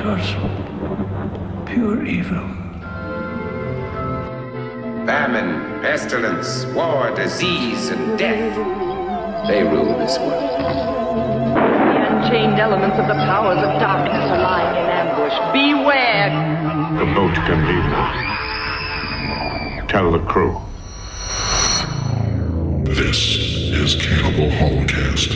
dictators, pure evil. Famine, pestilence, war, disease, and death. They rule this world. The unchained elements of the powers of darkness are lying in ambush. Beware! The boat can leave now. Tell the crew. This is Cannibal Holocaust.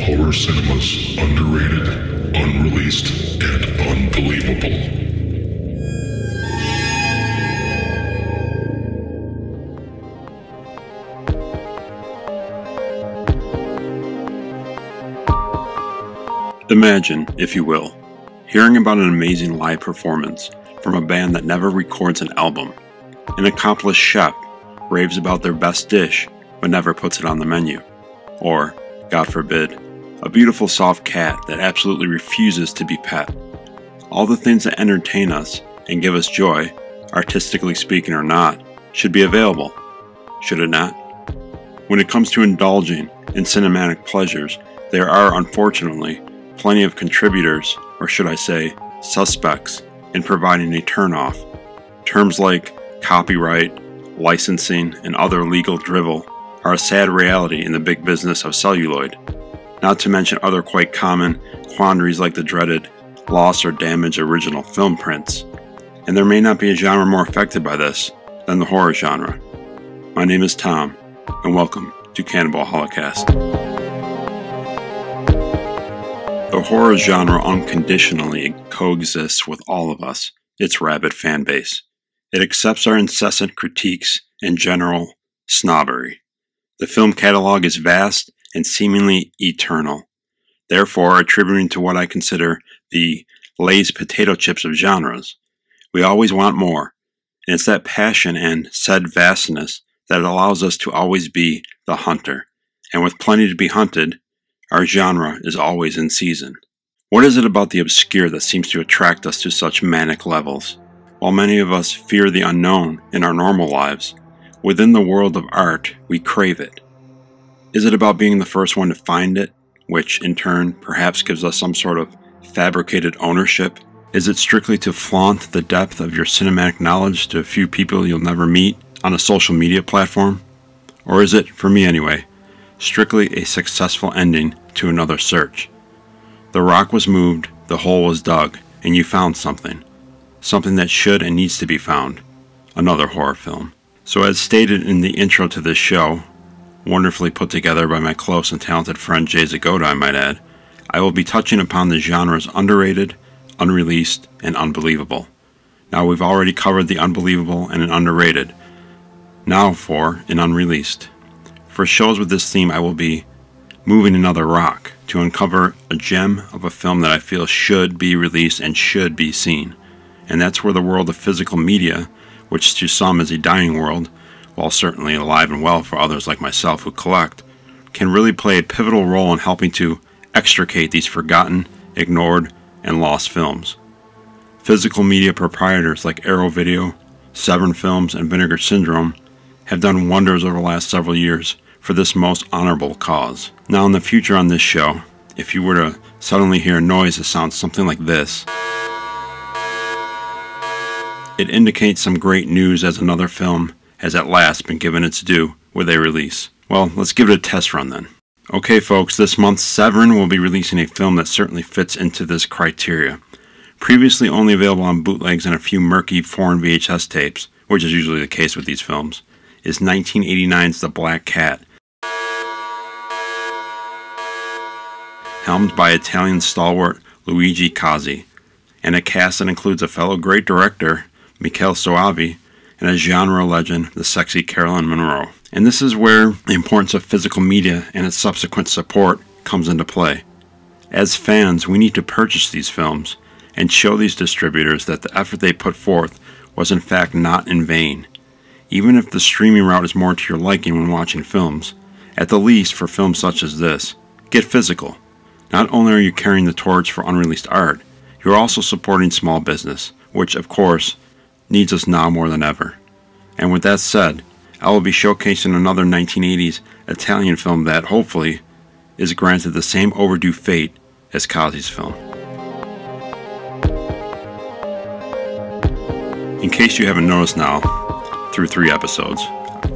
Horror cinema's underrated, unreleased, and unbelievable. Imagine, if you will, hearing about an amazing live performance from a band that never records an album. An accomplished chef raves about their best dish but never puts it on the menu. Or, God forbid, a beautiful soft cat that absolutely refuses to be pet. All the things that entertain us and give us joy, artistically speaking or not, should be available, should it not? When it comes to indulging in cinematic pleasures, there are unfortunately plenty of contributors, or should I say, suspects, in providing a turnoff. Terms like copyright, licensing, and other legal drivel are a sad reality in the big business of celluloid, not to mention other quite common quandaries like the dreaded loss or damage original film prints. And there may not be a genre more affected by this than the horror genre. My name is Tom, and welcome to Cannibal Holocaust. The horror genre unconditionally coexists with all of us, its rabid fan base. It accepts our incessant critiques and general snobbery. The film catalog is vast and seemingly eternal, therefore attributing to what I consider the Lay's potato chips of genres. We always want more, and it's that passion and said vastness that allows us to always be the hunter. And with plenty to be hunted, our genre is always in season. What is it about the obscure that seems to attract us to such manic levels? While many of us fear the unknown in our normal lives, within the world of art, we crave it. Is it about being the first one to find it, which in turn perhaps gives us some sort of fabricated ownership? Is it strictly to flaunt the depth of your cinematic knowledge to a few people you'll never meet on a social media platform? Or is it, for me anyway, strictly a successful ending to another search. The rock was moved, the hole was dug, and you found something. Something that should and needs to be found. Another horror film. So, as stated in the intro to this show, wonderfully put together by my close and talented friend Jay Zagoda, I might add, I will be touching upon the genres underrated, unreleased, and unbelievable. Now, we've already covered the unbelievable and an underrated. Now for an unreleased. For shows with this theme, I will be moving another rock to uncover a gem of a film that I feel should be released and should be seen. And that's where the world of physical media, which to some is a dying world, while certainly alive and well for others like myself who collect, can really play a pivotal role in helping to extricate these forgotten, ignored, and lost films. Physical media proprietors like Arrow Video, Severin Films, and Vinegar Syndrome have done wonders over the last several years for this most honorable cause. Now, in the future on this show, if you were to suddenly hear a noise that sounds something like this, it indicates some great news as another film has at last been given its due with a release. Well, let's give it a test run then. Okay, folks, this month Severin will be releasing a film that certainly fits into this criteria. Previously only available on bootlegs and a few murky foreign VHS tapes, which is usually the case with these films, is 1989's The Black Cat. Helmed by Italian stalwart Luigi Cozzi, and a cast that includes a fellow great director, Michele Soavi, and a genre legend, the sexy Caroline Munro. And this is where the importance of physical media and its subsequent support comes into play. As fans, we need to purchase these films and show these distributors that the effort they put forth was in fact not in vain even if the streaming route is more to your liking when watching films. At the least, for films such as this, get physical. Not only are you carrying the torch for unreleased art, you're also supporting small business, which, of course, needs us now more than ever. And with that said, I will be showcasing another 1980s Italian film that hopefully is granted the same overdue fate as Cozzi's film. In case you haven't noticed now, through three episodes,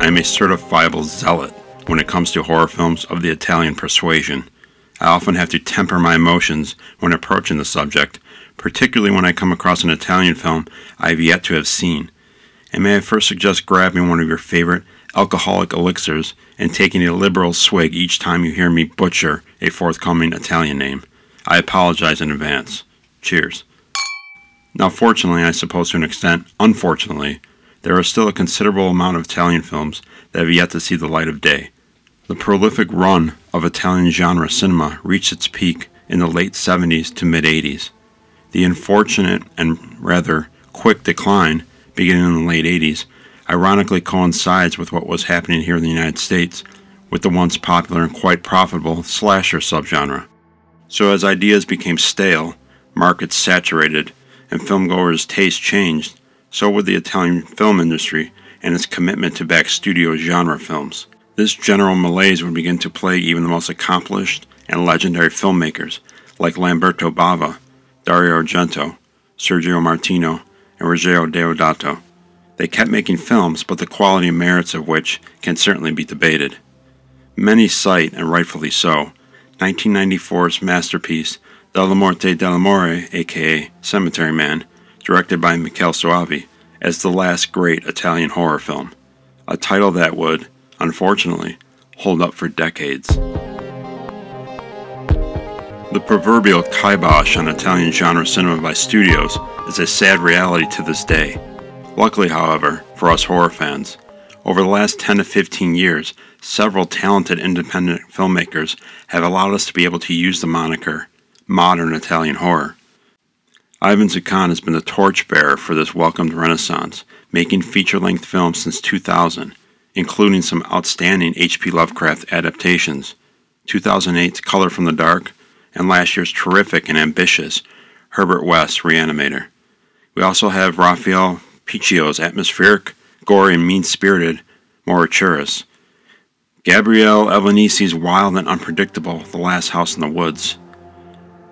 I am a certifiable zealot when it comes to horror films of the Italian persuasion I often have to temper my emotions when approaching the subject, particularly when I come across an Italian film I have yet to have seen. And may I first suggest grabbing one of your favorite alcoholic elixirs and taking a liberal swig each time you hear me butcher a forthcoming Italian name. I apologize in advance. Cheers. Now, fortunately, I suppose to an extent, unfortunately, there is still a considerable amount of Italian films that have yet to see the light of day. The prolific run of Italian genre cinema reached its peak in the late 70s to mid 80s. The unfortunate and rather quick decline, beginning in the late 80s, ironically coincides with what was happening here in the United States with the once popular and quite profitable slasher subgenre. So, as ideas became stale, markets saturated, and filmgoers' taste changed, so would the Italian film industry and its commitment to back studio genre films. This general malaise would begin to plague even the most accomplished and legendary filmmakers like Lamberto Bava, Dario Argento, Sergio Martino, and Ruggero Deodato. They kept making films, but the quality and merits of which can certainly be debated. Many cite, and rightfully so, 1994's masterpiece Della Morte dell'Amore, aka Cemetery Man, directed by Michele Soavi, as the last great Italian horror film, a title that would, unfortunately, hold up for decades. The proverbial kibosh on Italian genre cinema by studios is a sad reality to this day. Luckily, however, for us horror fans, over the last 10 to 15 years, several talented independent filmmakers have allowed us to be able to use the moniker modern Italian horror. Ivan Zaccone has been the torchbearer for this welcomed renaissance, making feature length films since 2000, including some outstanding H.P. Lovecraft adaptations 2008's Color from the Dark, and last year's terrific and ambitious Herbert West Reanimator. We also have Raphael Puccio's atmospheric, gory, and mean spirited Morituris, Gabriele Albanesi's wild and unpredictable The Last House in the Woods,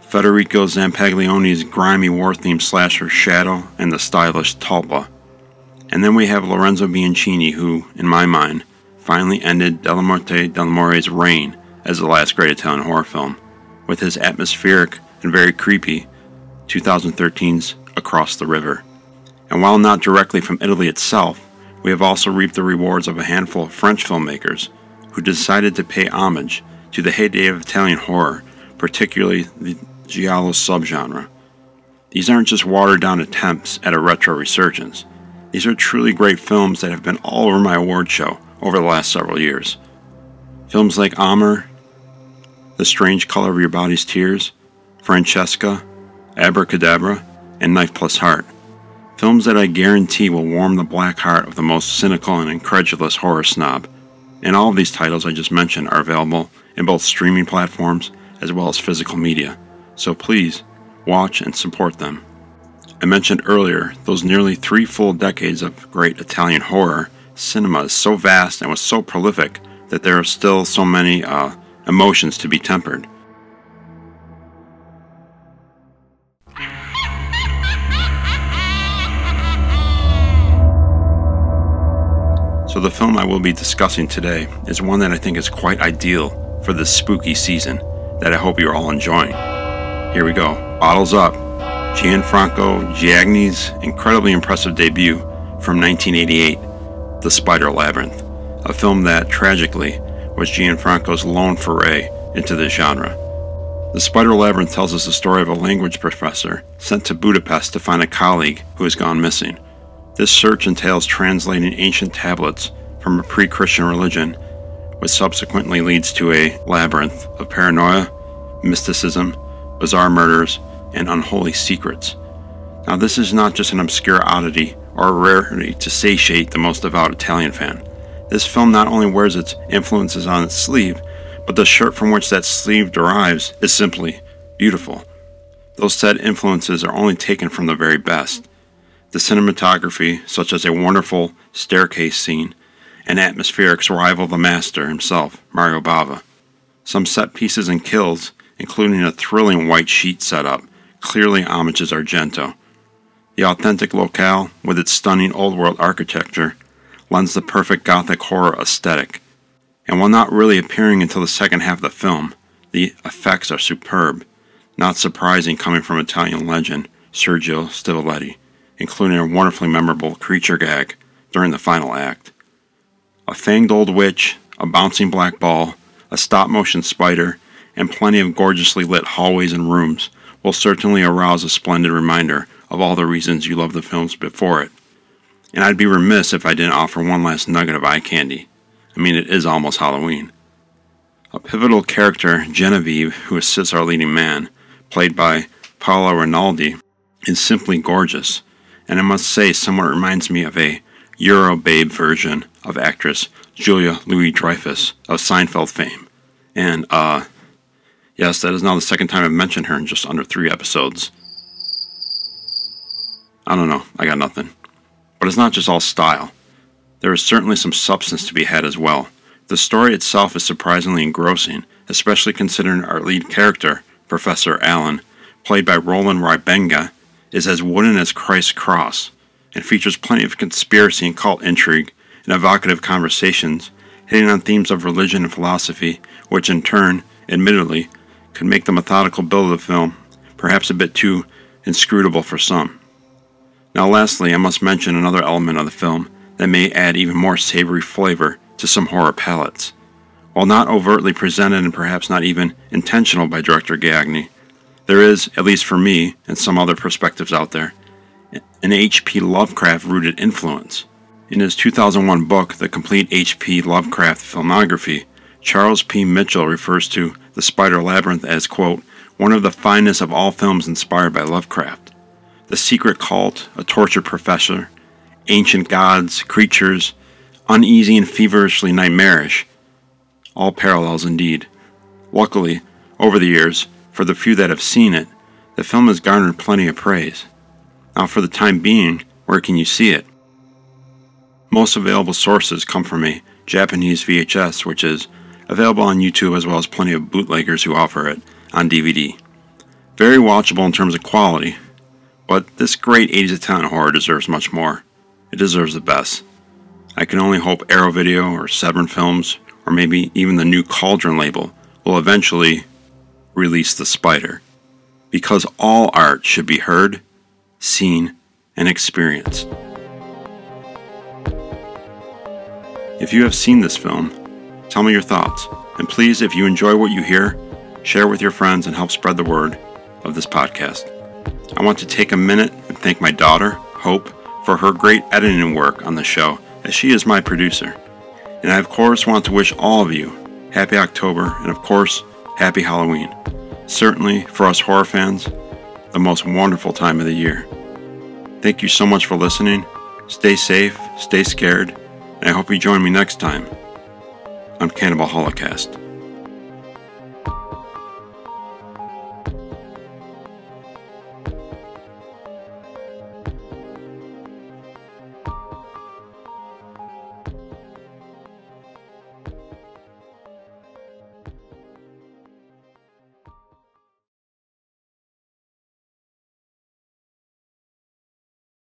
Federico Zampaglione's grimy war themed slasher Shadow, and the stylish Tulpa. And then we have Lorenzo Bianchini, who, in my mind, finally ended Della Morte dell'Amore's reign as the last great Italian horror film, with his atmospheric and very creepy 2013's Across the River. And while not directly from Italy itself, we have also reaped the rewards of a handful of French filmmakers who decided to pay homage to the heyday of Italian horror, particularly the giallo subgenre. These aren't just watered down attempts at a retro resurgence. These are truly great films that have been all over my award show over the last several years. Films like Amer, The Strange Color of Your Body's Tears, Francesca, Abracadabra, and Knife Plus Heart. Films that I guarantee will warm the black heart of the most cynical and incredulous horror snob. And all of these titles I just mentioned are available in both streaming platforms as well as physical media. So please, watch and support them. I mentioned earlier, those nearly three full decades of great Italian horror cinema is so vast and was so prolific that there are still so many uh, emotions to be tempered. So, the film I will be discussing today is one that I think is quite ideal for this spooky season that I hope you're all enjoying. Here we go. Bottles up. Gianfranco Giagni's incredibly impressive debut from 1988, The Spider Labyrinth, a film that, tragically, was Gianfranco's lone foray into the genre. The Spider Labyrinth tells us the story of a language professor sent to Budapest to find a colleague who has gone missing. This search entails translating ancient tablets from a pre Christian religion, which subsequently leads to a labyrinth of paranoia, mysticism, bizarre murders, and unholy secrets. Now, this is not just an obscure oddity or a rarity to satiate the most devout Italian fan. This film not only wears its influences on its sleeve, but the shirt from which that sleeve derives is simply beautiful. Those said influences are only taken from the very best. The cinematography, such as a wonderful staircase scene, and atmospherics rival the master himself, Mario Bava. Some set pieces and kills, including a thrilling white sheet setup, clearly homages Argento. The authentic locale, with its stunning old world architecture, lends the perfect gothic horror aesthetic. And while not really appearing until the second half of the film, the effects are superb, not surprising coming from Italian legend Sergio Stivaletti, including a wonderfully memorable creature gag during the final act. A fanged old witch, a bouncing black ball, a stop motion spider, and plenty of gorgeously lit hallways and rooms will certainly arouse a splendid reminder of all the reasons you love the films before it. And I'd be remiss if I didn't offer one last nugget of eye candy. I mean, it is almost Halloween. A pivotal character, Genevieve, who assists our leading man, played by Paolo Rinaldi, is simply gorgeous, and I must say somewhat reminds me of a Euro babe version of actress Julia Louis Dreyfus of Seinfeld fame. And, uh, yes, that is now the second time I've mentioned her in just under three episodes. I don't know, I got nothing. But it's not just all style. There is certainly some substance to be had as well. The story itself is surprisingly engrossing, especially considering our lead character, Professor Allen, played by Roland Wybenga, is as wooden as Christ's cross, and features plenty of conspiracy and cult intrigue and evocative conversations, hitting on themes of religion and philosophy, which in turn, admittedly, could make the methodical build of the film perhaps a bit too inscrutable for some. Now, lastly, I must mention another element of the film that may add even more savory flavor to some horror palates. While not overtly presented and perhaps not even intentional by director Giagni, there is, at least for me and some other perspectives out there, an H.P. Lovecraft rooted influence. In his 2001 book, The Complete H.P. Lovecraft Filmography, Charles P. Mitchell refers to The Spider Labyrinth as, quote, one of the finest of all films inspired by Lovecraft. The secret cult, a tortured professor, ancient gods, creatures, uneasy and feverishly nightmarish. All parallels indeed. Luckily, over the years, for the few that have seen it, the film has garnered plenty of praise. Now, for the time being, where can you see it? Most available sources come from a Japanese VHS, which is available on YouTube as well as plenty of bootleggers who offer it on DVD. Very watchable in terms of quality, but this great 80s Italian horror deserves much more. It deserves the best. I can only hope Arrow Video or Severin Films, or maybe even the new Cauldron label, will eventually release The Spider. Because all art should be heard, seen, and experienced. If you have seen this film, tell me your thoughts. And please, if you enjoy what you hear, share with your friends and help spread the word of this podcast. I want to take a minute and thank my daughter, Hope, for her great editing work on the show, as she is my producer. And I, of course, want to wish all of you happy October and, of course, happy Halloween. Certainly, for us horror fans, the most wonderful time of the year. Thank you so much for listening. Stay safe, stay scared, and I hope you join me next time on Cannibal Holocaust.